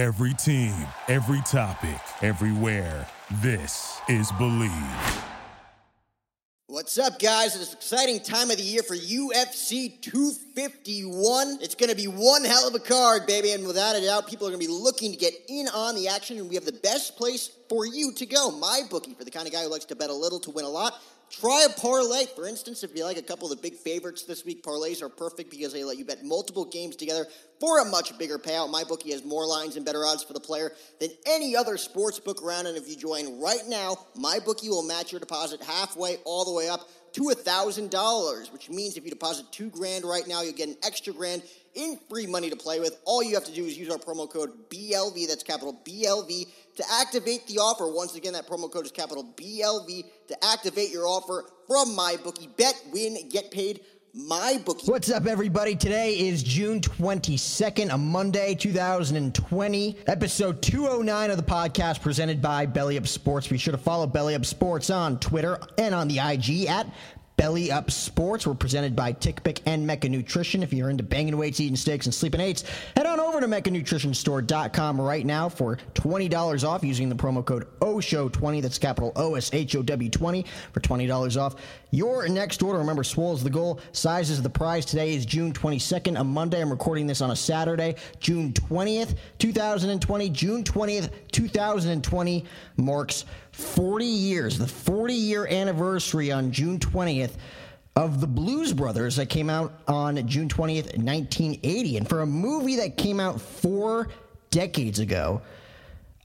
Every team, every topic, everywhere. This is Believe. What's up, guys? It's an exciting time of the year for UFC 251. It's going to be one hell of a card, baby, and without a doubt, people are going to be looking to get in on the action, and we have the best place for you to go, my bookie, for the kind of guy who likes to bet a little to win a lot. Try a parlay. For instance, if you like a couple of the big favorites this week, parlays are perfect because they let you bet multiple games together for a much bigger payout. My bookie has more lines and better odds for the player than any other sports book around. And if you join right now, my bookie will match your deposit halfway all the way up to $1,000, which means if you deposit two grand right now, you'll get an extra grand in free money to play with. All you have to do is use our promo code BLV, that's capital BLV, to activate the offer. Once again, that promo code is capital BLV to activate your offer from MyBookie. Bet, win, get paid. My bookie. What's up, everybody? Today is June 22nd, a Monday, 2020, episode 209 of the podcast presented by Belly Up Sports. Be sure to follow Belly Up Sports on Twitter and on the IG at Belly Up Sports. We're presented by TickPick and Mecca Nutrition. If you're into banging weights, eating steaks, and sleeping eights, head on over to MeccaNutritionStore.com right now for $20 off using the promo code OSHOW20. That's capital O S H O W 20 for $20 off. Your next order, remember, swole is the goal, size is the prize. Today is June 22nd, a Monday. I'm recording this on a Saturday, June 20th, 2020. June 20th, 2020 marks 40 years, the 40 year anniversary on June 20th of the Blues Brothers that came out on June 20th, 1980. And for a movie that came out four decades ago,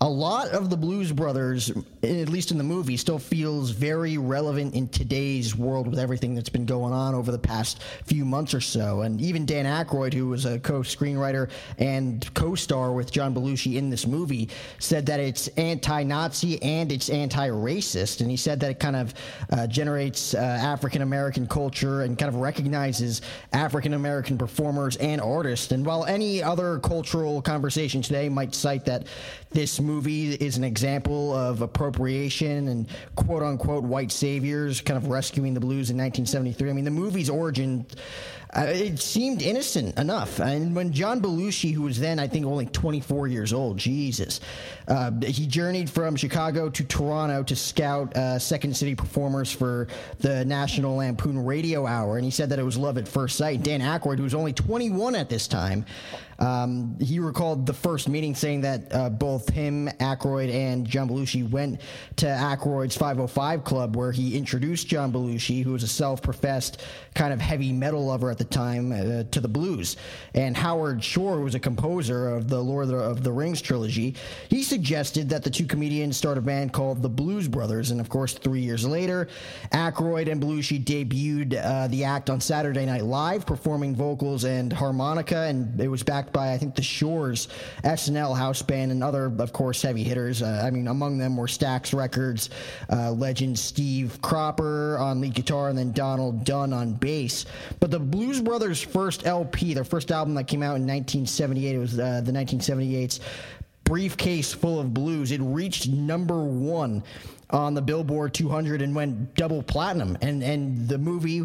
a lot of the Blues Brothers, at least in the movie, still feels very relevant in today's world with everything that's been going on over the past few months or so. And even Dan Aykroyd, who was a co-screenwriter and co-star with John Belushi in this movie, said that it's anti-Nazi and it's anti-racist. And he said that it kind of uh, generates uh, African American culture and kind of recognizes African American performers and artists. And while any other cultural conversation today might cite that this movie is an example of appropriation and quote unquote white saviors kind of rescuing the blues in 1973. I mean, the movie's origin. Uh, it seemed innocent enough. And when John Belushi, who was then, I think, only 24 years old, Jesus, uh, he journeyed from Chicago to Toronto to scout uh, Second City performers for the National Lampoon Radio Hour. And he said that it was love at first sight. Dan Aykroyd, who was only 21 at this time, um, he recalled the first meeting saying that uh, both him, Aykroyd, and John Belushi went to Aykroyd's 505 Club, where he introduced John Belushi, who was a self-professed kind of heavy metal lover at the time, uh, to the blues. And Howard Shore, was a composer of the Lord of the, of the Rings trilogy, he suggested that the two comedians start a band called the Blues Brothers. And of course, three years later, Aykroyd and Belushi debuted uh, the act on Saturday Night Live, performing vocals and harmonica, and it was backed by I think the Shores SNL house band and other, of course, heavy hitters. Uh, I mean, among them were Stax Records uh, legend Steve Cropper on lead guitar, and then Donald Dunn on bass. But the Blues Brothers' first LP, their first album that came out in 1978, it was uh, the 1978's briefcase full of blues. It reached number one on the Billboard 200 and went double platinum. And and the movie,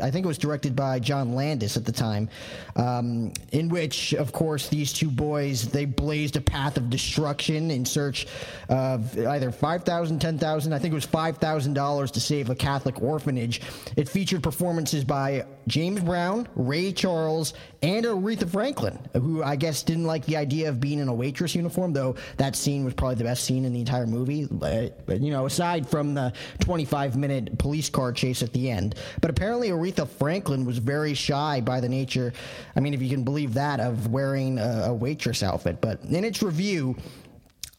I think it was directed by John Landis at the time, um, in which, of course, these two boys they blazed a path of destruction in search of either five thousand, ten thousand. I think it was five thousand dollars to save a Catholic orphanage. It featured performances by James Brown, Ray Charles, and Aretha Franklin, who I guess didn't like the idea of being in a waitress uniform, though that scene was probably the best scene in the entire movie. But you know, aside from the 25 minute police car chase at the end. But apparently, Aretha Franklin was very shy by the nature, I mean, if you can believe that, of wearing a, a waitress outfit. But in its review,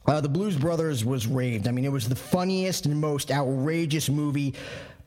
uh, the Blues Brothers was raved. I mean, it was the funniest and most outrageous movie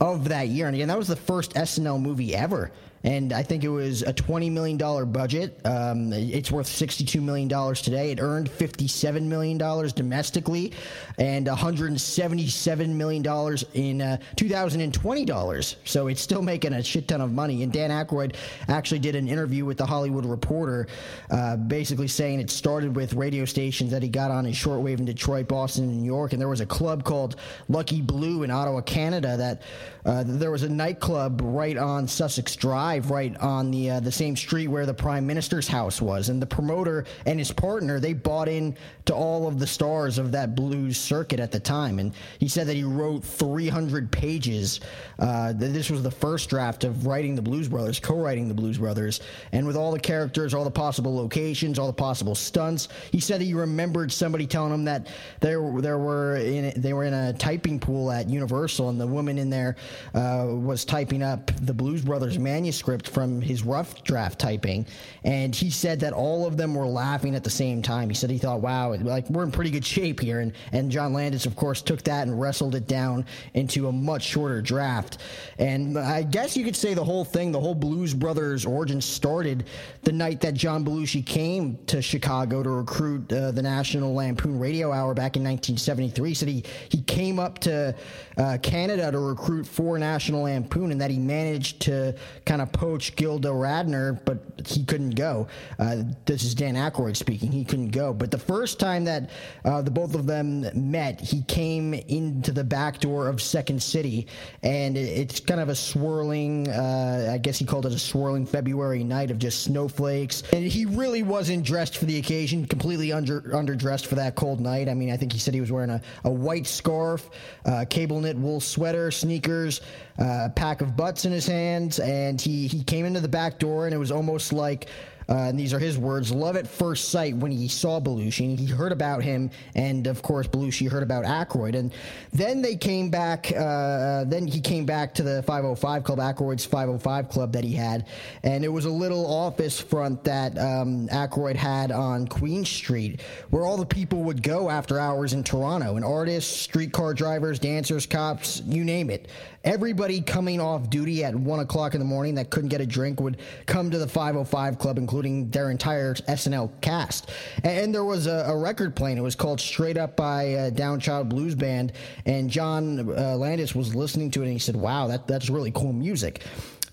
of that year. And again, that was the first SNL movie ever. And I think it was a $20 million budget. Um, it's worth $62 million today. It earned $57 million domestically and $177 million in uh, 2020 dollars. So it's still making a shit ton of money. And Dan Aykroyd actually did an interview with the Hollywood Reporter, uh, basically saying it started with radio stations that he got on in shortwave in Detroit, Boston, and New York. And there was a club called Le Hibou in Ottawa, Canada, that uh, there was a nightclub right on Sussex Drive Live right on the uh, the same street where the Prime Minister's house was, and the promoter and his partner they bought in to all of the stars of that blues circuit at the time, and he said that he wrote 300 pages. Uh, this was the first draft of writing the Blues Brothers, co-writing the Blues Brothers, and with all the characters, all the possible locations, all the possible stunts. He said that he remembered somebody telling him that there there were in they were in a typing pool at Universal, and the woman in there uh, was typing up the Blues Brothers manuscript from his rough draft typing, and he said that all of them were laughing at the same time. He said he thought, "Wow, like we're in pretty good shape here," and and John Landis, of course, took that and wrestled it down into a much shorter draft. And I guess you could say the whole thing, the whole Blues Brothers origin started the night that John Belushi came to Chicago to recruit uh, the National Lampoon Radio Hour back in 1973. He said he he came up to uh, Canada to recruit for National Lampoon, and that he managed to kind of poach Gilda Radner, but he couldn't go. Uh, this is Dan Aykroyd speaking. He couldn't go. But the first time that uh, the both of them met, he came into the back door of Second City, and it's kind of a swirling. Uh, I guess he called it a swirling February night of just snowflakes, and he really wasn't dressed for the occasion. Completely under underdressed for that cold night. I mean, I think he said he was wearing a, a white scarf, uh, cable knit wool sweater, sneakers, uh, a pack of butts in his hands, and he he came into the back door, and it was almost like uh, and these are his words, love at first sight when he saw Belushi. He heard about him, and of course, Belushi heard about Aykroyd. And then they came back, uh, then he came back to the 505 Club, Aykroyd's 505 Club that he had. And it was a little office front that um, Aykroyd had on Queen Street where all the people would go after hours in Toronto and artists, streetcar drivers, dancers, cops, you name it. Everybody coming off duty at 1 o'clock in the morning that couldn't get a drink would come to the 505 Club, including their entire SNL cast. And, there was a, a, record playing. It was called Straight Up by uh, Downchild Blues Band. And John uh, Landis was listening to it and he said, Wow, that, that's really cool music.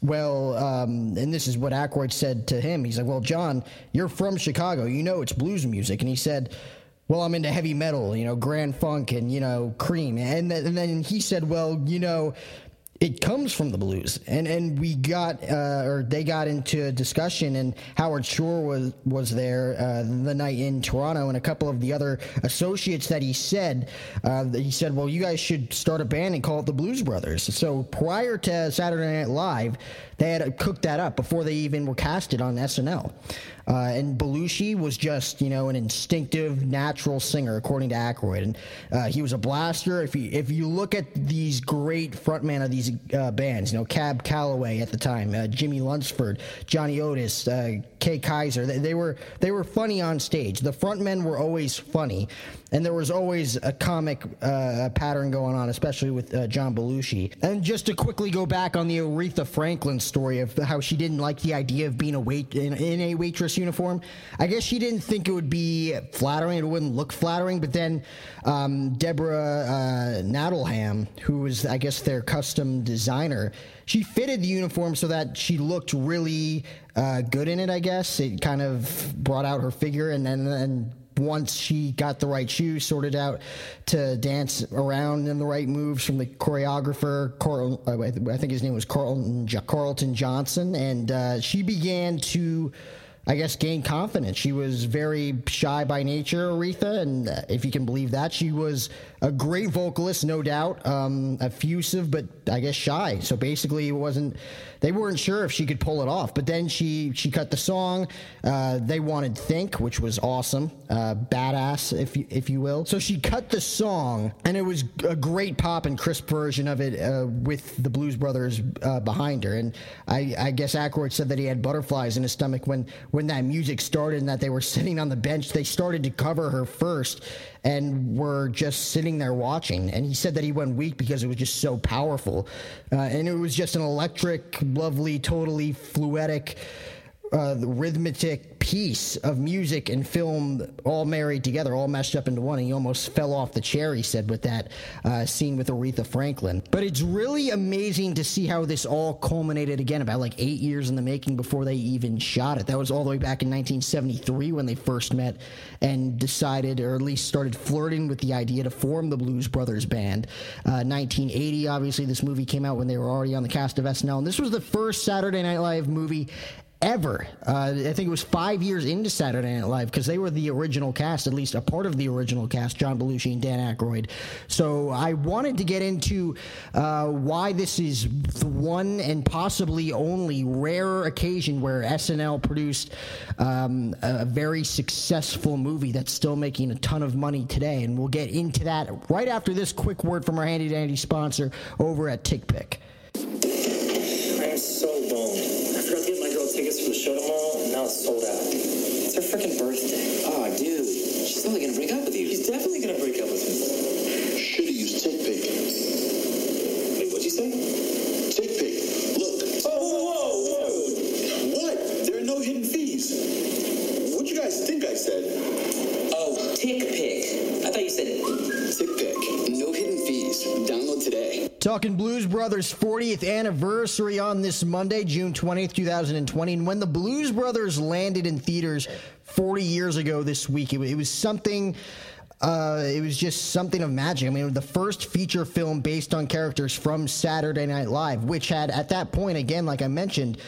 Well, um, and this is what Aykroyd said to him. He's like, Well, John, you're from Chicago. You know it's blues music. And he said, well, I'm into heavy metal, you know, Grand Funk and, you know, Cream. And, th- and then he said, well, you know, it comes from the blues. And and we got uh, or they got into a discussion and Howard Shore was was there uh, the night in Toronto and a couple of the other associates that he said uh, he said well you guys should start a band and call it the Blues Brothers. So prior to Saturday Night Live they had cooked that up before they even were casted on SNL uh, and Belushi was just, you know, an instinctive, natural singer, according to Aykroyd. And uh, he was a blaster. If you if you look at these great frontmen of these uh, bands, you know, Cab Calloway at the time, uh, Jimmie Lunceford, Johnny Otis, uh, Kay Kyser, they, they, were they were funny on stage. The frontmen were always funny, and there was always a comic uh, pattern going on, especially with John Belushi. And just to quickly go back on the Aretha Franklin story of how she didn't like the idea of being a wait in, in a waitress uniform. I guess she didn't think it would be flattering. It wouldn't look flattering. But then um, Deborah uh, Nadoolman, who was, I guess, their custom designer, she fitted the uniform so that she looked really uh, good in it. I guess it kind of brought out her figure, and then once she got the right shoes sorted out to dance around in the right moves from the choreographer, Carl, uh, I think his name was Carlton, Carlton Johnson, and uh, she began to I guess, gain confidence. She was very shy by nature, Aretha, and uh, if you can believe that, she was a great vocalist, no doubt, um, effusive, but I guess shy. So basically, it wasn't. They weren't sure if she could pull it off. But then she she cut the song. Uh, they wanted "Think," which was awesome, uh, badass, if you, if you will. So she cut the song, and it was a great pop and crisp version of it uh, with the Blues Brothers uh, behind her. And I, I guess Aykroyd said that he had butterflies in his stomach when when that music started and that they were sitting on the bench. They started to cover her first, and were just sitting there watching. And he said that he went weak because it was just so powerful. Uh, and it was just an electric, lovely, totally fluidic uh, the rhythmic piece of music and film all married together, all meshed up into one. And he almost fell off the chair, he said, with that uh, scene with Aretha Franklin. But it's really amazing to see how this all culminated again about like eight years in the making before they even shot it. That was all the way back in 1973 when they first met and decided, or at least started flirting with the idea to form the Blues Brothers band. Uh, 1980, obviously, this movie came out when they were already on the cast of SNL. And this was the first Saturday Night Live movie ever. Uh, I think it was five years into Saturday Night Live because they were the original cast, at least a part of the original cast, John Belushi and Dan Aykroyd. So I wanted to get into uh, why this is the one and possibly only rare occasion where SNL produced um, a very successful movie that's still making a ton of money today. And we'll get into that right after this quick word from our handy dandy sponsor over at TickPick. I'm so bummed. I forgot to get my girl tickets them all, and now it's sold out. It's her freaking birthday. Oh, dude, she's probably gonna break up with you. She's definitely gonna break up with me. Talking Blues Brothers 40th anniversary on this Monday, June 20th, 2020. And when the Blues Brothers landed in theaters 40 years ago this week, it, it was something. Uh, it was just something of magic. I mean, the first feature film based on characters from Saturday Night Live, which had, at that point, again, like I mentioned,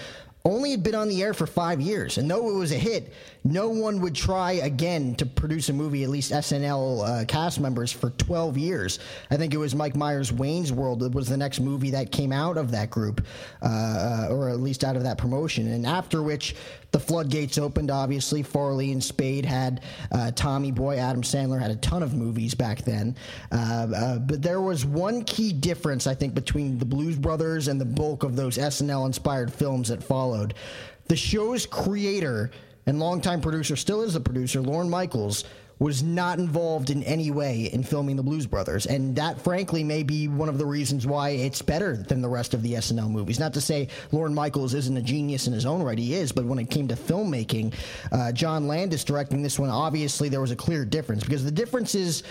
only had been on the air for five years. And though it was a hit, no one would try again to produce a movie, at least SNL uh, cast members, for 12 years. I think it was Mike Myers' Wayne's World that was the next movie that came out of that group, uh, or at least out of that promotion. And after which, the floodgates opened, obviously. Farley and Spade had uh, Tommy Boy, Adam Sandler had a ton of movies back then. Uh, uh, but there was one key difference, I think, between the Blues Brothers and the bulk of those SNL inspired films that followed. The show's creator and longtime producer, still is the producer, Lorne Michaels, was not involved in any way in filming the Blues Brothers. And that, frankly, may be one of the reasons why it's better than the rest of the SNL movies. Not to say Lorne Michaels isn't a genius in his own right, he is, but when it came to filmmaking, uh, John Landis directing this one, obviously there was a clear difference because the difference is.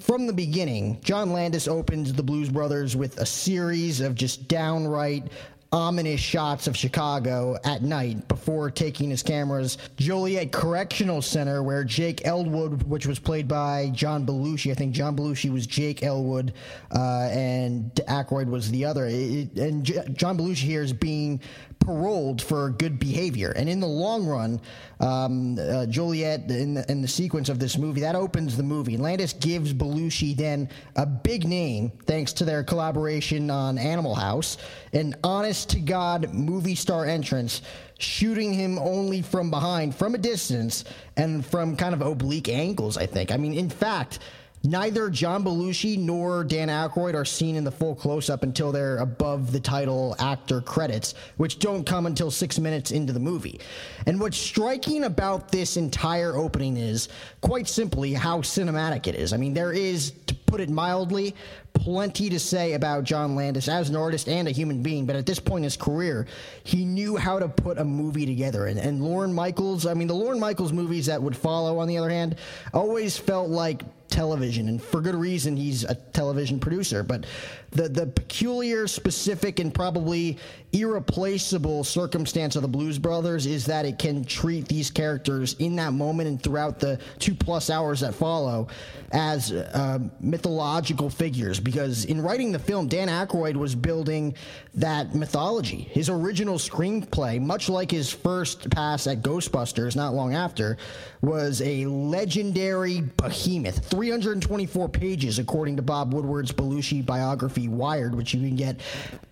From the beginning, John Landis opened the Blues Brothers with a series of just downright ominous shots of Chicago at night before taking his cameras. Joliet Correctional Center where Jake Elwood which was played by John Belushi I think John Belushi was Jake Elwood uh, and Aykroyd was the other. It- and J- John Belushi here is being paroled for good behavior. And in the long run um, uh, Joliet in the, in the sequence of this movie that opens the movie. And Landis gives Belushi then a big name thanks to their collaboration on Animal House an honest to God movie star entrance shooting him only from behind from a distance and from kind of oblique angles I think. I mean in fact Neither John Belushi nor Dan Aykroyd are seen in the full close up until they're above the title actor credits, which don't come until six minutes into the movie. And what's striking about this entire opening is, quite simply, how cinematic it is. I mean, there is, to put it mildly, plenty to say about John Landis as an artist and a human being, but at this point in his career, he knew how to put a movie together. And, and Lorne Michaels, I mean, the Lorne Michaels movies that would follow, on the other hand, always felt like television and for good reason he's a television producer but the the peculiar specific and probably irreplaceable circumstance of the blues brothers is that it can treat these characters in that moment and throughout the two plus hours that follow as uh, mythological figures because in writing the film dan Aykroyd was building that mythology his original screenplay much like his first pass at ghostbusters not long after was a legendary behemoth. 324 pages according to bob woodward's belushi biography wired which you can get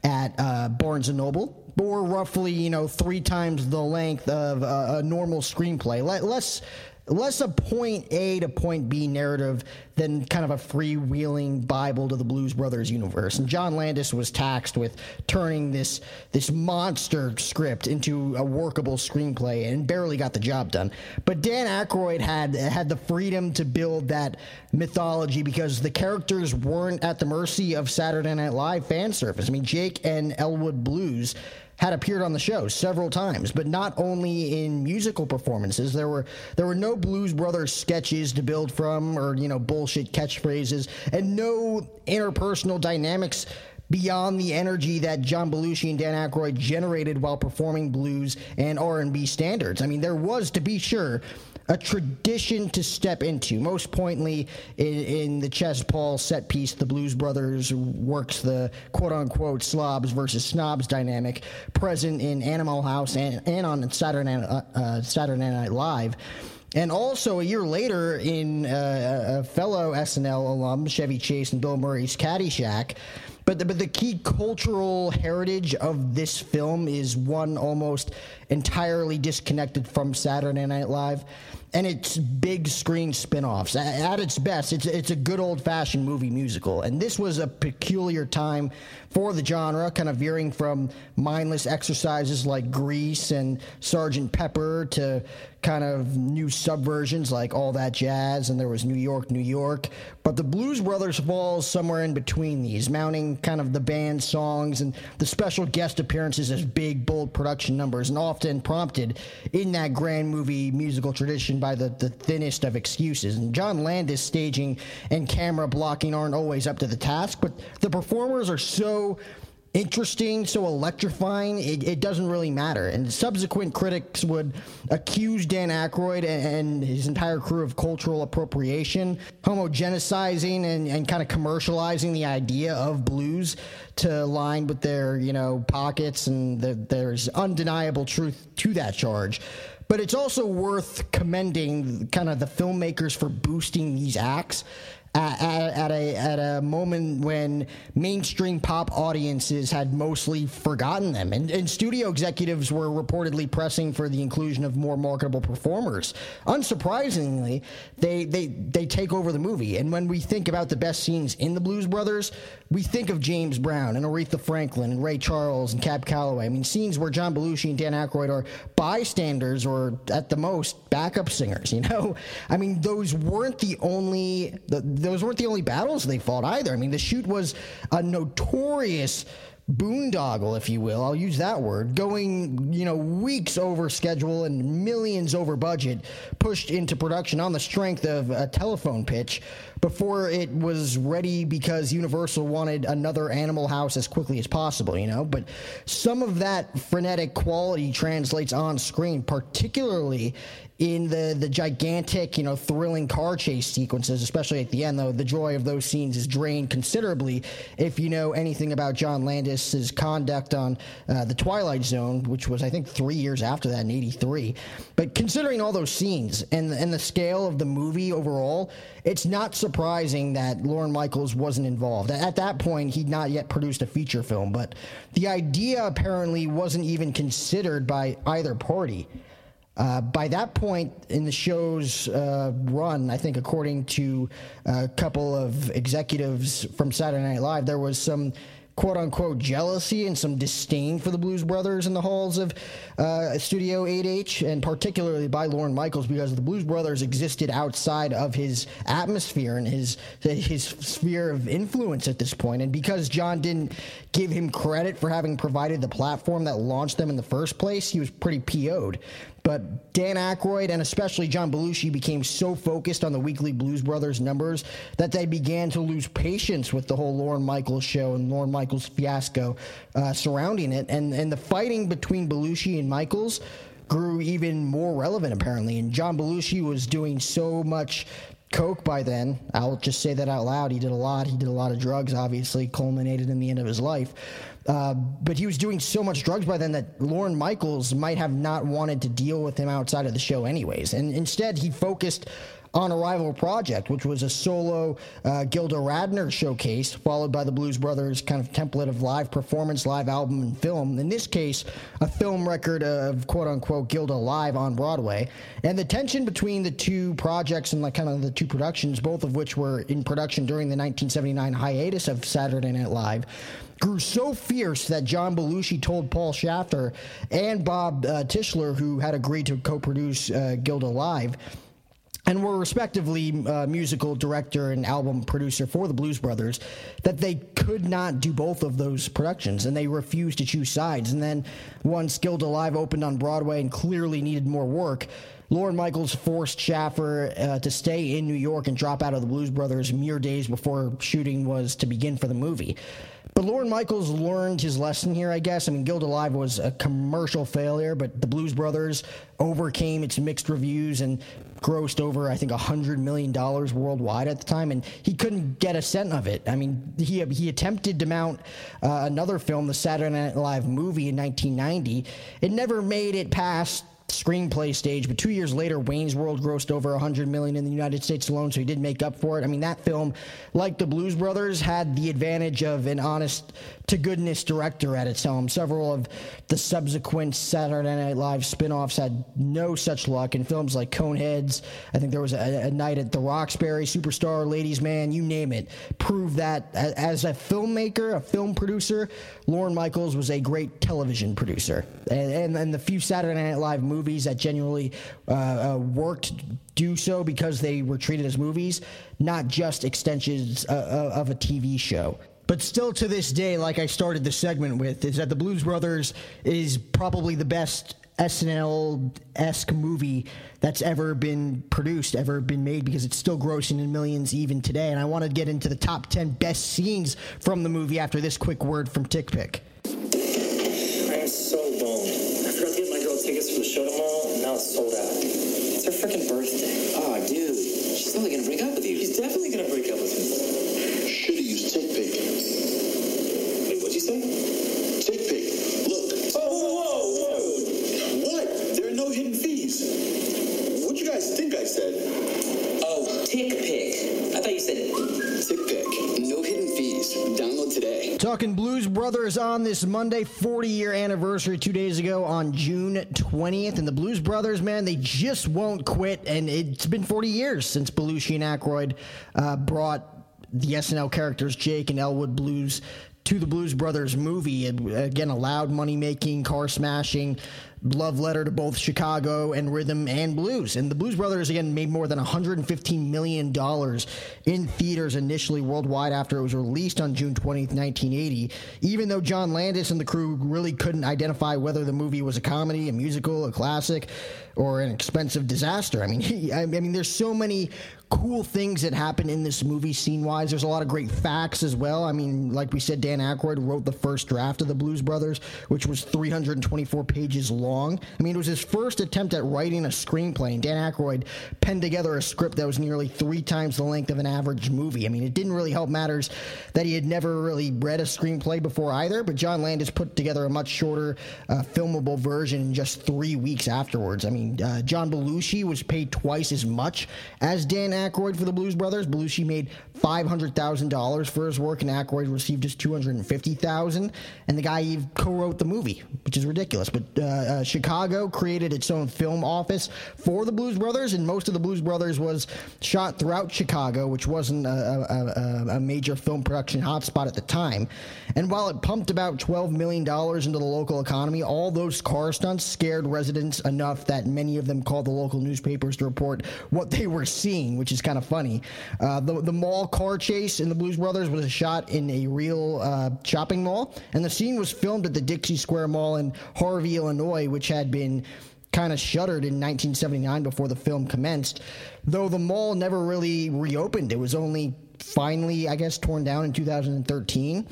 at uh, barnes noble or roughly you know three times the length of uh, a normal screenplay. Less less a point A to point B narrative than kind of a freewheeling Bible to the Blues Brothers universe. And John Landis was taxed with turning this this monster script into a workable screenplay and barely got the job done. But Dan Aykroyd had had the freedom to build that mythology because the characters weren't at the mercy of Saturday Night Live fan service. I mean, Jake and Elwood Blues had appeared on the show several times, but not only in musical performances. There were there were no Blues Brothers sketches to build from, or you know bullshit catchphrases, and no interpersonal dynamics beyond the energy that John Belushi and Dan Aykroyd generated while performing blues and R&B standards. I mean, there was, to be sure, a tradition to step into. Most pointedly, in, in, the Chez Paul set piece, the Blues Brothers works the quote unquote slobs versus snobs dynamic present in Animal House and, and on Saturday Night, uh, uh Saturday Night Live. And also, a year later, in uh, a fellow SNL alum, Chevy Chase and Bill Murray's Caddyshack, but the, but the key cultural heritage of this film is one almost entirely disconnected from Saturday Night Live and its big screen spin-offs. At its best, it's it's a good old-fashioned movie musical, and this was a peculiar time for the genre, kind of veering from mindless exercises like Grease and Sergeant Pepper to kind of new subversions like All That Jazz, and there was New York, New York. But the Blues Brothers falls somewhere in between these, mounting kind of the band songs and the special guest appearances as big, bold production numbers, and often prompted in that grand movie musical tradition by the, the thinnest of excuses. And John Landis staging and camera blocking aren't always up to the task, but the performers are so interesting, so electrifying, it, it, doesn't really matter. And subsequent critics would accuse Dan Aykroyd and, his entire crew of cultural appropriation, homogenizing and, and kind of commercializing the idea of blues to line with their, you know, pockets. And the, there's undeniable truth to that charge. But it's also worth commending kind of the filmmakers for boosting these acts at, at, a at a moment when mainstream pop audiences had mostly forgotten them, and, and studio executives were reportedly pressing for the inclusion of more marketable performers. Unsurprisingly, they they they take over the movie, and when we think about the best scenes in the Blues Brothers, we think of James Brown and Aretha Franklin and Ray Charles and Cab Calloway. I mean, scenes where John Belushi and Dan Aykroyd are bystanders or at the most backup singers. You know, I mean, those weren't the only the, those weren't the only battles they fought either. I mean, the shoot was a notorious boondoggle, if you will. I'll use that word. Going, you know, weeks over schedule and millions over budget, pushed into production on the strength of a telephone pitch before it was ready because Universal wanted another Animal House as quickly as possible, you know. But some of that frenetic quality translates on screen, particularly in the the gigantic, you know, thrilling car chase sequences, especially at the end. Though the joy of those scenes is drained considerably if you know anything about John Landis's conduct on uh, the Twilight Zone, which was I think three years after that in '83. But considering all those scenes and and the scale of the movie overall, it's not surprising that Lorne Michaels wasn't involved. At that point, he'd not yet produced a feature film, but the idea apparently wasn't even considered by either party. Uh, by that point in the show's uh, run, I think, according to a couple of executives from Saturday Night Live, there was some quote unquote jealousy and some disdain for the Blues Brothers in the halls of uh, Studio 8H, and particularly by Lorne Michaels, because the Blues Brothers existed outside of his atmosphere and his his sphere of influence at this point, and because John didn't give him credit for having provided the platform that launched them in the first place, he was pretty PO'd. But Dan Aykroyd and especially John Belushi became so focused on the weekly Blues Brothers numbers that they began to lose patience with the whole Lorne Michaels show and Lorne Michaels fiasco uh, surrounding it. And, and the fighting between Belushi and Michaels grew even more relevant, apparently. And John Belushi was doing so much coke by then. I'll just say that out loud. He did a lot. He did a lot of drugs, obviously, culminated in the end of his life. Uh, but he was doing so much drugs by then that Lorne Michaels might have not wanted to deal with him outside of the show, anyways. And instead, he focused on Arrival project, which was a solo uh, Gilda Radner showcase, followed by the Blues Brothers kind of template of live performance, live album, and film. In this case, a film record of quote unquote Gilda live on Broadway. And the tension between the two projects and like kind of the two productions, both of which were in production during the 1979 hiatus of Saturday Night Live, grew so fierce that John Belushi told Paul Shaffer and Bob uh, Tischler, who had agreed to co produce uh, Gilda Live, and were respectively uh, musical director and album producer for the Blues Brothers, that they could not do both of those productions, and they refused to choose sides. And then, once Gilda Live opened on Broadway and clearly needed more work, Lorne Michaels forced Shaffer uh, to stay in New York and drop out of the Blues Brothers mere days before shooting was to begin for the movie. But Lorne Michaels learned his lesson here, I guess. I mean, Gilda Live was a commercial failure, but the Blues Brothers overcame its mixed reviews and grossed over, I think, $100 million worldwide at the time, and he couldn't get a cent of it. I mean, he, he attempted to mount uh, another film, the Saturday Night Live movie in 1990. It never made it past screenplay stage, but two years later, Wayne's World grossed over 100 million in the United States alone, so he did make up for it. I mean, that film, like the Blues Brothers, had the advantage of an honest to goodness director at its helm. Several of the subsequent Saturday Night Live spin-offs had no such luck. In films like Coneheads, I think there was a, a night at the Roxbury, Superstar, Ladies Man, you name it, proved that as a filmmaker, a film producer, Lorne Michaels was a great television producer. And, and, and the few Saturday Night Live movies movies that genuinely uh, uh, worked do so because they were treated as movies, not just extensions uh, uh of a TV show. But still to this day, like I started the segment with, is that the Blues Brothers is probably the best SNL esque movie that's ever been produced, ever been made, because it's still grossing in millions even today. And I want to get into the top 10 best scenes from the movie after this quick word from TickPick. sold out. It's her birthday. Oh, ah, dude. She's probably gonna break up with you. She's definitely gonna break up with me. Should've used TickPick. Wait, what'd you say? TickPick. Look. Oh, whoa, whoa. whoa! What? There are no hidden fees. What'd you guys think I said? Oh, TickPick. I thought you said TickPick. No hidden fees. Download today. Talking Blues Brothers on this Monday, 40 year anniversary, two days ago on June 20th. And the Blues Brothers, man, they just won't quit. And it's been 40 years since Belushi and Aykroyd uh, brought the SNL characters Jake and Elwood Blues to the Blues Brothers movie. Again, a loud money making, car smashing love letter to both Chicago and rhythm and blues. And the Blues Brothers, again, made more than $115 million in theaters initially worldwide after it was released on June 20th, 1980. Even though John Landis and the crew really couldn't identify whether the movie was a comedy, a musical, a classic, or an expensive disaster. I mean, he, I mean, there's so many cool things that happen in this movie scene wise. There's a lot of great facts as well. I mean, like we said, Dan Aykroyd wrote the first draft of the Blues Brothers, which was 324 pages long. I mean, it was his first attempt at writing a screenplay, and Dan Aykroyd penned together a script that was nearly three times the length of an average movie. I mean, it didn't really help matters that he had never really read a screenplay before either, but John Landis put together a much shorter, uh, filmable version in just three weeks afterwards. I mean, uh, John Belushi was paid twice as much as Dan Aykroyd for the Blues Brothers. Belushi made five hundred thousand dollars for his work, and Aykroyd received just two hundred and fifty thousand. And the guy even co-wrote the movie, which is ridiculous. But uh, uh, Chicago created its own film office for the Blues Brothers, and most of the Blues Brothers was shot throughout Chicago, which wasn't a, a, a, a major film production hotspot at the time. And while it pumped about twelve million dollars into the local economy, all those car stunts scared residents enough that many of them called the local newspapers to report what they were seeing, which is kind of funny. Uh, the, the mall car chase in the Blues Brothers was shot in a real uh, shopping mall, and the scene was filmed at the Dixie Square Mall in Harvey, Illinois, which had been kind of shuttered in 1979 before the film commenced. Though the mall never really reopened, it was only finally, I guess, torn down in 2013.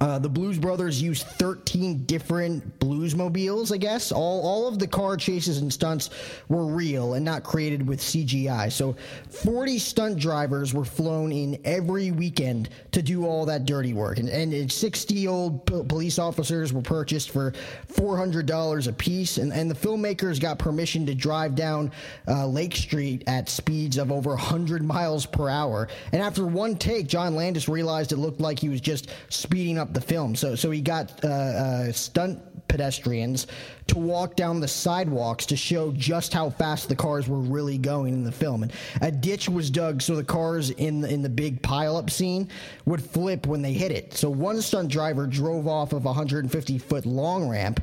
Uh, the Blues Brothers used 13 different bluesmobiles, I guess. All, all of the car chases and stunts were real and not created with CGI. So 40 stunt drivers were flown in every weekend to do all that dirty work. And, and 60 old police officers were purchased for $400 a piece. And, and the filmmakers got permission to drive down uh, Lake Street at speeds of over 100 miles per hour. And after one take, John Landis realized it looked like he was just speeding up the film. So so he got uh, uh, stunt pedestrians to walk down the sidewalks to show just how fast the cars were really going in the film. And a ditch was dug so the cars in the, in the big pileup scene would flip when they hit it. So one stunt driver drove off of a 150 foot long ramp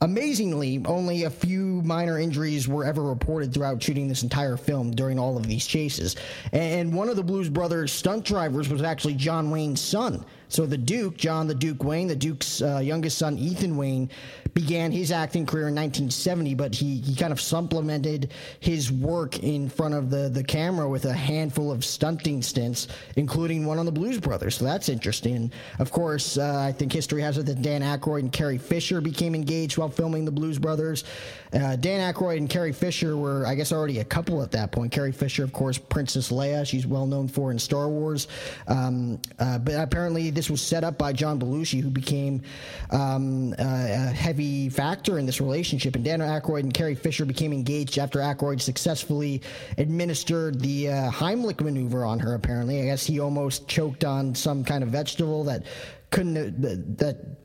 Amazingly, only a few minor injuries were ever reported throughout shooting this entire film during all of these chases. And one of the Blues Brothers stunt drivers was actually John Wayne's son. So the Duke, John the Duke Wayne, the Duke's uh, youngest son, Ethan Wayne, began his acting career in 1970, but he, he kind of supplemented his work in front of the, the camera with a handful of stunting stints, including one on the Blues Brothers. So that's interesting. Of course, uh, I think history has it that Dan Aykroyd and Carrie Fisher became engaged while filming the Blues Brothers. Uh, Dan Aykroyd and Carrie Fisher were, I guess, already a couple at that point. Carrie Fisher, of course, Princess Leia, she's well known for in Star Wars. Um, uh, but apparently, this was set up by John Belushi, who became um, uh, a heavy factor in this relationship. And Dan Aykroyd and Carrie Fisher became engaged after Aykroyd successfully administered the uh, Heimlich maneuver on her. Apparently, I guess he almost choked on some kind of vegetable that couldn't that,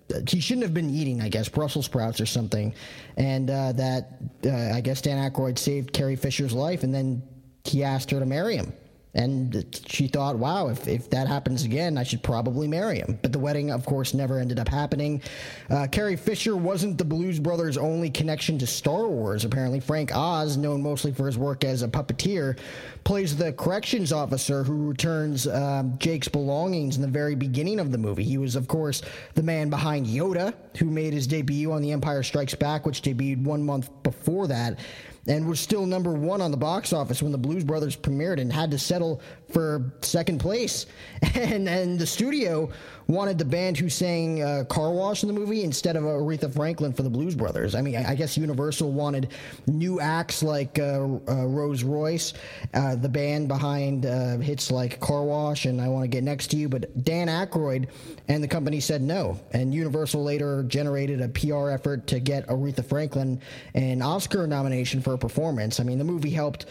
that he shouldn't have been eating. I guess Brussels sprouts or something, and uh, that uh, I guess Dan Aykroyd saved Carrie Fisher's life, and then he asked her to marry him. And she thought, wow, if, if that happens again, I should probably marry him. But the wedding, of course, never ended up happening. Uh, Carrie Fisher wasn't the Blues Brothers' only connection to Star Wars. Apparently, Frank Oz, known mostly for his work as a puppeteer, plays the corrections officer who returns um, Jake's belongings in the very beginning of the movie. He was, of course, the man behind Yoda, who made his debut on The Empire Strikes Back, which debuted one month before that and was still number one on the box office when the Blues Brothers premiered and had to settle for second place. And and the studio wanted the band who sang uh, Car Wash in the movie instead of Aretha Franklin for the Blues Brothers. I mean, I, guess Universal wanted new acts like uh, uh, Rose Royce, uh, the band behind uh, hits like Car Wash and I Want to Get Next to You, but Dan Aykroyd and the company said no. And Universal later generated a PR effort to get Aretha Franklin an Oscar nomination for a performance. I mean, the movie helped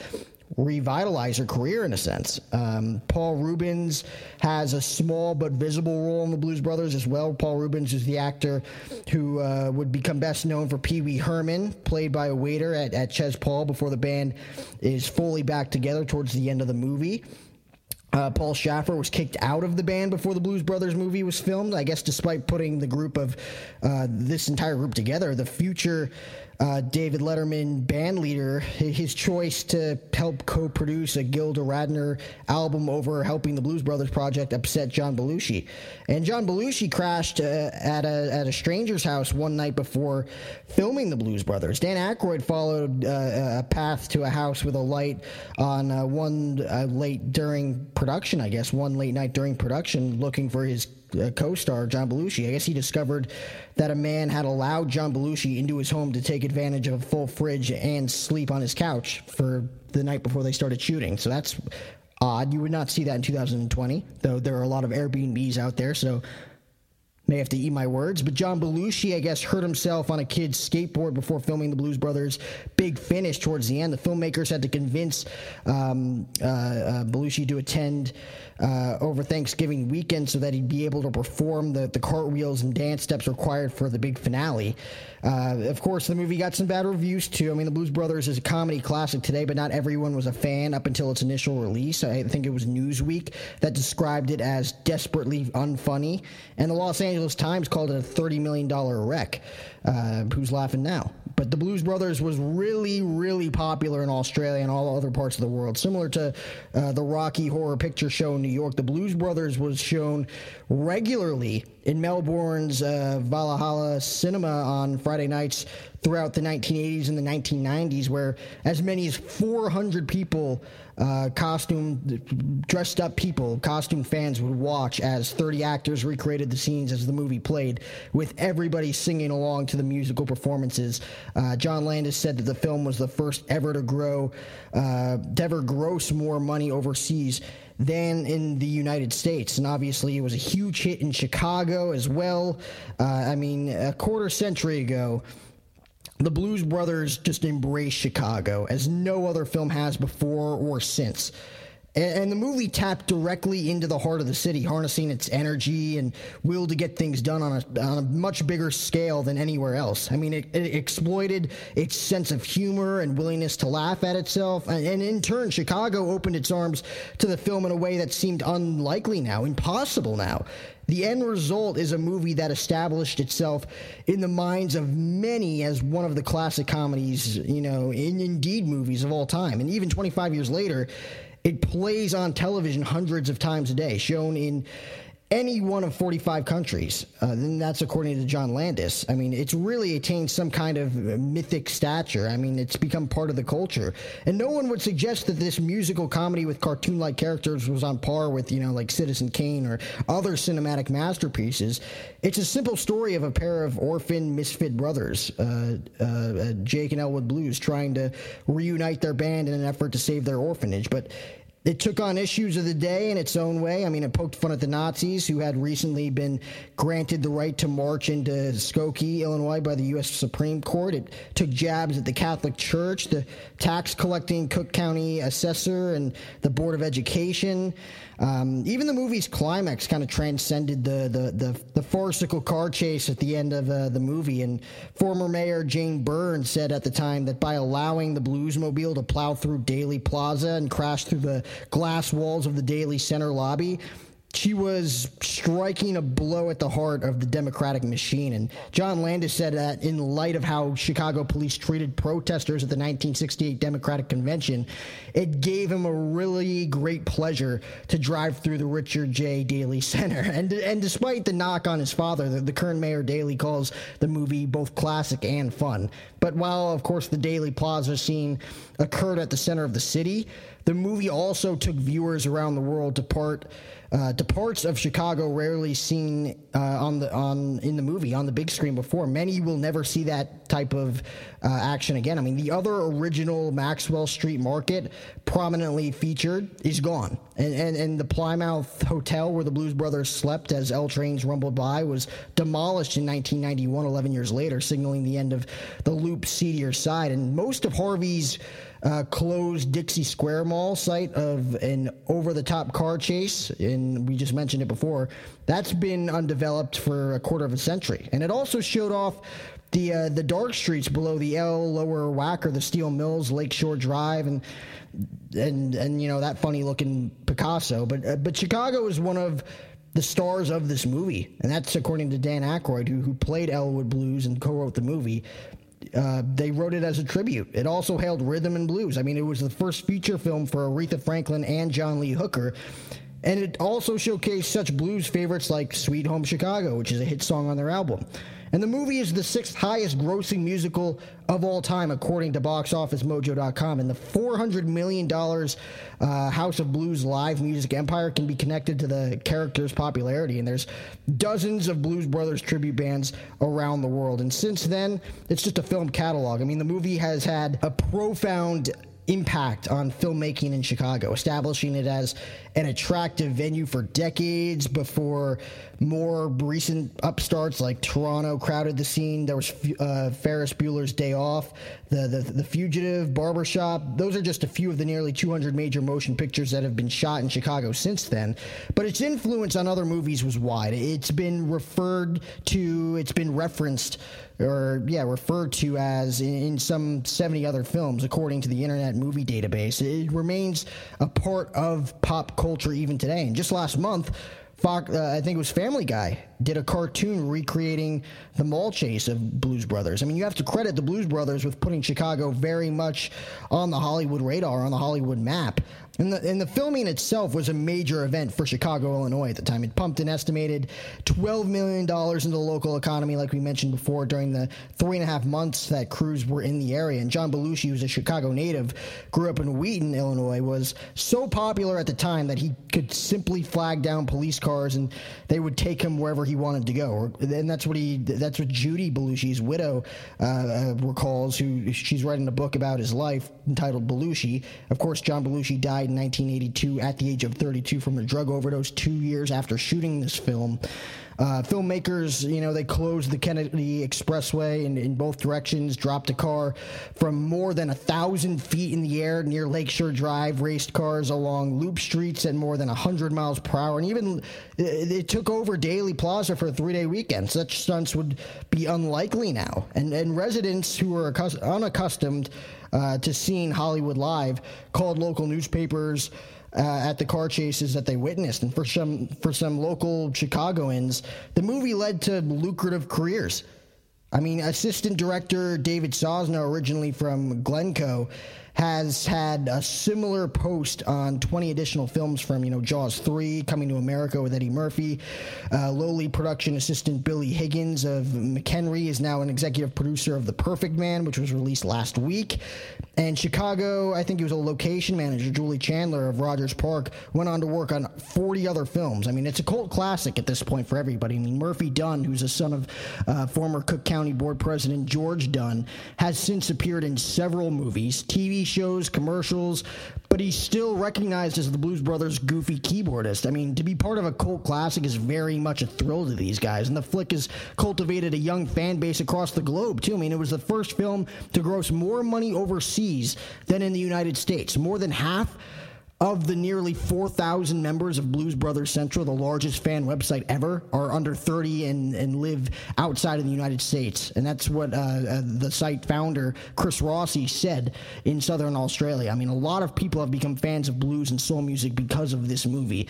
revitalize her career in a sense. Um, Paul Reubens has a small but visible role in the Blues Brothers as well. Paul Reubens is the actor who uh, would become best known for Pee Wee Herman, played by a waiter at, at Chez Paul before the band is fully back together towards the end of the movie. Uh, Paul Shaffer was kicked out of the band before the Blues Brothers movie was filmed. I guess despite putting the group of uh, this entire group together, the future uh, David Letterman band leader, his choice to help co-produce a Gilda Radner album over helping the Blues Brothers project upset John Belushi, and John Belushi crashed uh, at a at a stranger's house one night before filming the Blues Brothers. Dan Aykroyd followed uh, a path to a house with a light on uh, one uh, late during production, I guess one late night during production, looking for his uh, co-star John Belushi. I guess he discovered that a man had allowed John Belushi into his home to take advantage of a full fridge and sleep on his couch for the night before they started shooting. So that's odd. You would not see that in 2020, though there are a lot of Airbnbs out there. So may have to eat my words, but John Belushi, I guess, hurt himself on a kid's skateboard before filming the Blues Brothers' big finish towards the end. The filmmakers had to convince um, uh, uh, Belushi to attend uh, over Thanksgiving weekend so that he'd be able to perform the, the cartwheels and dance steps required for the big finale. Uh, of course, the movie got some bad reviews too. I mean, The Blues Brothers is a comedy classic today, but not everyone was a fan up until its initial release. I think it was Newsweek that described it as desperately unfunny, and the Los Angeles Times called it a $30 million wreck. Uh, who's laughing now? But The Blues Brothers was really, really popular in Australia and all other parts of the world. Similar to uh, the Rocky Horror Picture Show in New York, The Blues Brothers was shown regularly in Melbourne's uh, Valhalla Cinema on Friday nights throughout the 1980s and the 1990s, where as many as 400 people, uh, costume dressed up people, costume fans would watch as 30 actors recreated the scenes as the movie played, with everybody singing along to the musical performances. Uh, John Landis said that the film was the first ever to grow, uh, to ever gross more money overseas than in the United States. And obviously, it was a huge hit in Chicago as well. Uh, I mean, a quarter century ago, the Blues Brothers just embraced Chicago as no other film has before or since. And, the movie tapped directly into the heart of the city, harnessing its energy and will to get things done on a, on a much bigger scale than anywhere else. I mean, it, it exploited its sense of humor and willingness to laugh at itself. And, and in turn, Chicago opened its arms to the film in a way that seemed unlikely now, impossible now. The end result is a movie that established itself in the minds of many as one of the classic comedies, you know, in indeed movies of all time. And even 25 years later, it plays on television hundreds of times a day, shown in any one of 45 countries. Uh, and that's according to John Landis. I mean, it's really attained some kind of mythic stature. I mean, it's become part of the culture. And no one would suggest that this musical comedy with cartoon like characters was on par with, you know, like Citizen Kane or other cinematic masterpieces. It's a simple story of a pair of orphan misfit brothers, uh, uh, Jake and Elwood Blues, trying to reunite their band in an effort to save their orphanage. But it took on issues of the day in its own way. I mean, it poked fun at the Nazis, who had recently been granted the right to march into Skokie, Illinois, by the U.S. Supreme Court. It took jabs at the Catholic Church, the tax collecting Cook County assessor, and the Board of Education. Um, even the movie's climax kind of transcended the, the, the, the, farcical car chase at the end of uh, the movie. And former Mayor Jane Burns said at the time that by allowing the Bluesmobile to plow through Daly Plaza and crash through the glass walls of the Daley Center lobby, she was striking a blow at the heart of the Democratic machine. And John Landis said that in light of how Chicago police treated protesters at the 1968 Democratic Convention, it gave him a really great pleasure to drive through the Richard J. Daley Center. And, and despite the knock on his father, the, the current mayor Daley calls the movie both classic and fun. But while, of course, the Daley Plaza scene occurred at the center of the city, the movie also took viewers around the world to part uh, to parts of Chicago rarely seen uh, on the on in the movie on the big screen before. Many will never see that type of uh, action again. I mean, the other original Maxwell Street Market, prominently featured, is gone, and and, and the Plymouth Hotel where the Blues Brothers slept as L trains rumbled by was demolished in 1991, 11 years later, signaling the end of the Loop seedier side. And most of Harvey's uh, closed Dixie Square Mall site of an over the top car chase, and we just mentioned it before, that's been undeveloped for a quarter of a century. And it also showed off the uh, the dark streets below the L, Lower Wacker, the Steel Mills, Lakeshore Drive, and and and you know that funny looking Picasso. But uh, but Chicago is one of the stars of this movie, and that's according to Dan Aykroyd, who who played Elwood Blues and co-wrote the movie. Uh, they wrote it as a tribute. It also hailed rhythm and blues. I mean, it was the first feature film for Aretha Franklin and John Lee Hooker. And it also showcased such blues favorites like Sweet Home Chicago, which is a hit song on their album. And the movie is the sixth highest grossing musical of all time, according to BoxOfficeMojo.com. And the $400 million uh, House of Blues live music empire can be connected to the character's popularity. And there's dozens of Blues Brothers tribute bands around the world. And since then, it's just a film catalog. I mean, the movie has had a profound impact on filmmaking in Chicago, establishing it as an attractive venue for decades before more recent upstarts like Toronto crowded the scene. There was uh, Ferris Bueller's Day Off, the, the the Fugitive, Barbershop. Those are just a few of the nearly 200 major motion pictures that have been shot in Chicago since then. But its influence on other movies was wide. It's been referred to, it's been referenced or yeah, referred to as in, in, some 70 other films, according to the Internet Movie Database. It remains a part of pop culture even today. And just last month, Fox, uh, I think it was Family Guy, did a cartoon recreating the mall chase of Blues Brothers. I mean, you have to credit the Blues Brothers with putting Chicago very much on the Hollywood radar, on the Hollywood map. And the, and the filming itself was a major event for Chicago, Illinois at the time. It pumped an estimated $12 million into the local economy, like we mentioned before, during the three and a half months that crews were in the area. And John Belushi, who's a Chicago native, grew up in Wheaton, Illinois, was so popular at the time that he could simply flag down police cars and they would take him wherever he wanted to go. And that's what he, that's what Judy Belushi's widow uh, uh, recalls, who she's writing a book about his life entitled Belushi. Of course, John Belushi died in 1982 at the age of 32 from a drug overdose two years after shooting this film. Uh, filmmakers, you know, they closed the Kennedy Expressway in, in both directions, dropped a car from more than a thousand feet in the air near Lakeshore Drive, raced cars along loop streets at more than 100 miles per hour, and even it, it took over Daley Plaza for a three day weekend. Such stunts would be unlikely now. And, and residents who are accus- unaccustomed uh, to seeing Hollywood live called local newspapers uh, at the car chases that they witnessed. And for some for some local Chicagoans, the movie led to lucrative careers. I mean, assistant director David Sosna, originally from Glencoe, has had a similar post on 20 additional films from, you know, Jaws 3, Coming to America with Eddie Murphy. Uh, lowly production assistant Billy Higgins of McHenry is now an executive producer of The Perfect Man, which was released last week. And Chicago, I think he was a location manager, Julie Chandler of Rogers Park, went on to work on 40 other films. I mean, it's a cult classic at this point for everybody. I mean, Murphy Dunne, who's a son of uh, former Cook County Board President George Dunne, has since appeared in several movies, TV shows, commercials, but he's still recognized as the Blues Brothers' goofy keyboardist. I mean, to be part of a cult classic is very much a thrill to these guys, and the flick has cultivated a young fan base across the globe, too. I mean, it was the first film to gross more money overseas than in the United States. More than half of the nearly 4,000 members of Blues Brothers Central, the largest fan website ever, are under 30 and, and live outside of the United States. And that's what uh, uh, the site founder, Chris Rossi, said in Southern Australia. I mean, a lot of people have become fans of blues and soul music because of this movie.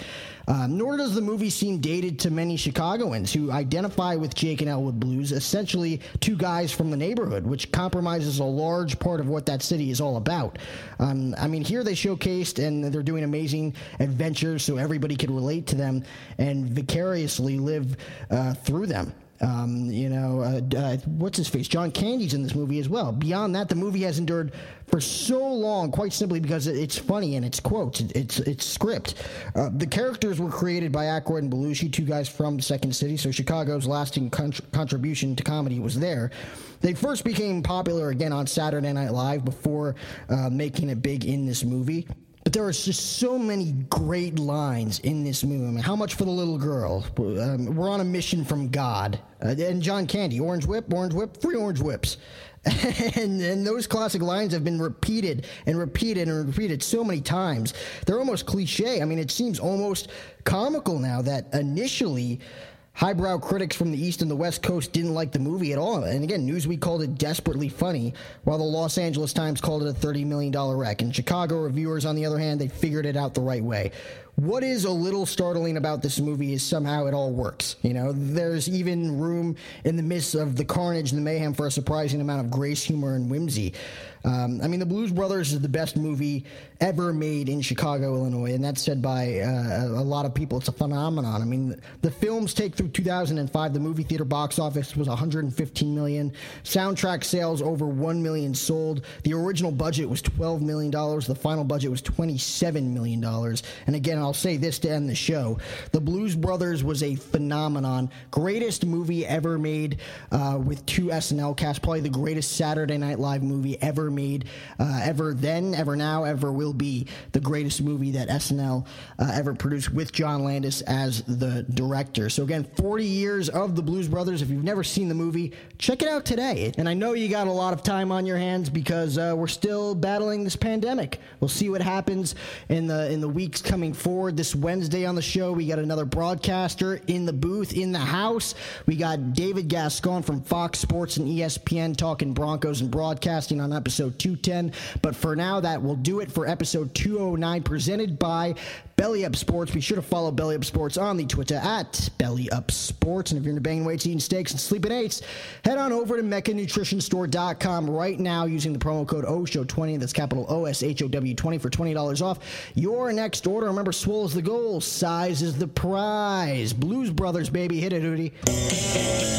Um, nor does the movie seem dated to many Chicagoans who identify with Jake and Elwood Blues, essentially two guys from the neighborhood, which compromises a large part of what that city is all about. Um, I mean, here they showcased and they're doing amazing adventures so everybody can relate to them and vicariously live uh, through them. Um, you know, uh, uh, what's his face? John Candy's in this movie as well. Beyond that, the movie has endured for so long, quite simply because it's funny and it's quotes, it's it's script. Uh, the characters were created by Aykroyd and Belushi, two guys from Second City, so Chicago's lasting con- contribution to comedy was there. They first became popular again on Saturday Night Live before uh, making it big in this movie. But there are just so many great lines in this movie. How much for the little girl? Um, we're on a mission from God. Uh, and John Candy, orange whip, orange whip, three orange whips. and, and those classic lines have been repeated and repeated and repeated so many times. They're almost cliche. I mean, it seems almost comical now that initially Highbrow critics from the East and the West Coast didn't like the movie at all. And again, Newsweek called it desperately funny, while the Los Angeles Times called it a $30 million wreck. And Chicago reviewers, on the other hand, they figured it out the right way. What is a little startling about this movie is somehow it all works. You know, there's even room in the midst of the carnage and the mayhem for a surprising amount of grace, humor, and whimsy. Um, I mean, The Blues Brothers is the best movie ever made in Chicago, Illinois, and that's said by uh, a lot of people. It's a phenomenon. I mean, the film's take through 2005, the movie theater box office was 115 million. Soundtrack sales over 1 million sold. The original budget was 12 million dollars. The final budget was 27 million dollars. And again, I'll say this to end the show: The Blues Brothers was a phenomenon. Greatest movie ever made uh, with two SNL casts. Probably the greatest Saturday Night Live movie ever made, uh, ever then, ever now, ever will be the greatest movie that SNL uh, ever produced with John Landis as the director. So again, 40 years of the Blues Brothers. If you've never seen the movie, check it out today. And I know you got a lot of time on your hands because uh, we're still battling this pandemic. We'll see what happens in the in the weeks coming forward. This Wednesday on the show, we got another broadcaster in the booth in the house. We got David Gascon from Fox Sports and ESPN talking Broncos and broadcasting on episode 210. But for now, that will do it for episode 209, presented by Belly Up Sports. Be sure to follow Belly Up Sports on the Twitter at Belly Up Sports. And if you're into banging weights, eating steaks, and sleeping eights, head on over to MeccaNutritionStore.com right now using the promo code OSHOW20. That's capital O S H O W 20 for $20 off your next order. Remember, swole is the goal, size is the prize. Blues Brothers, baby. Hit it, Hootie.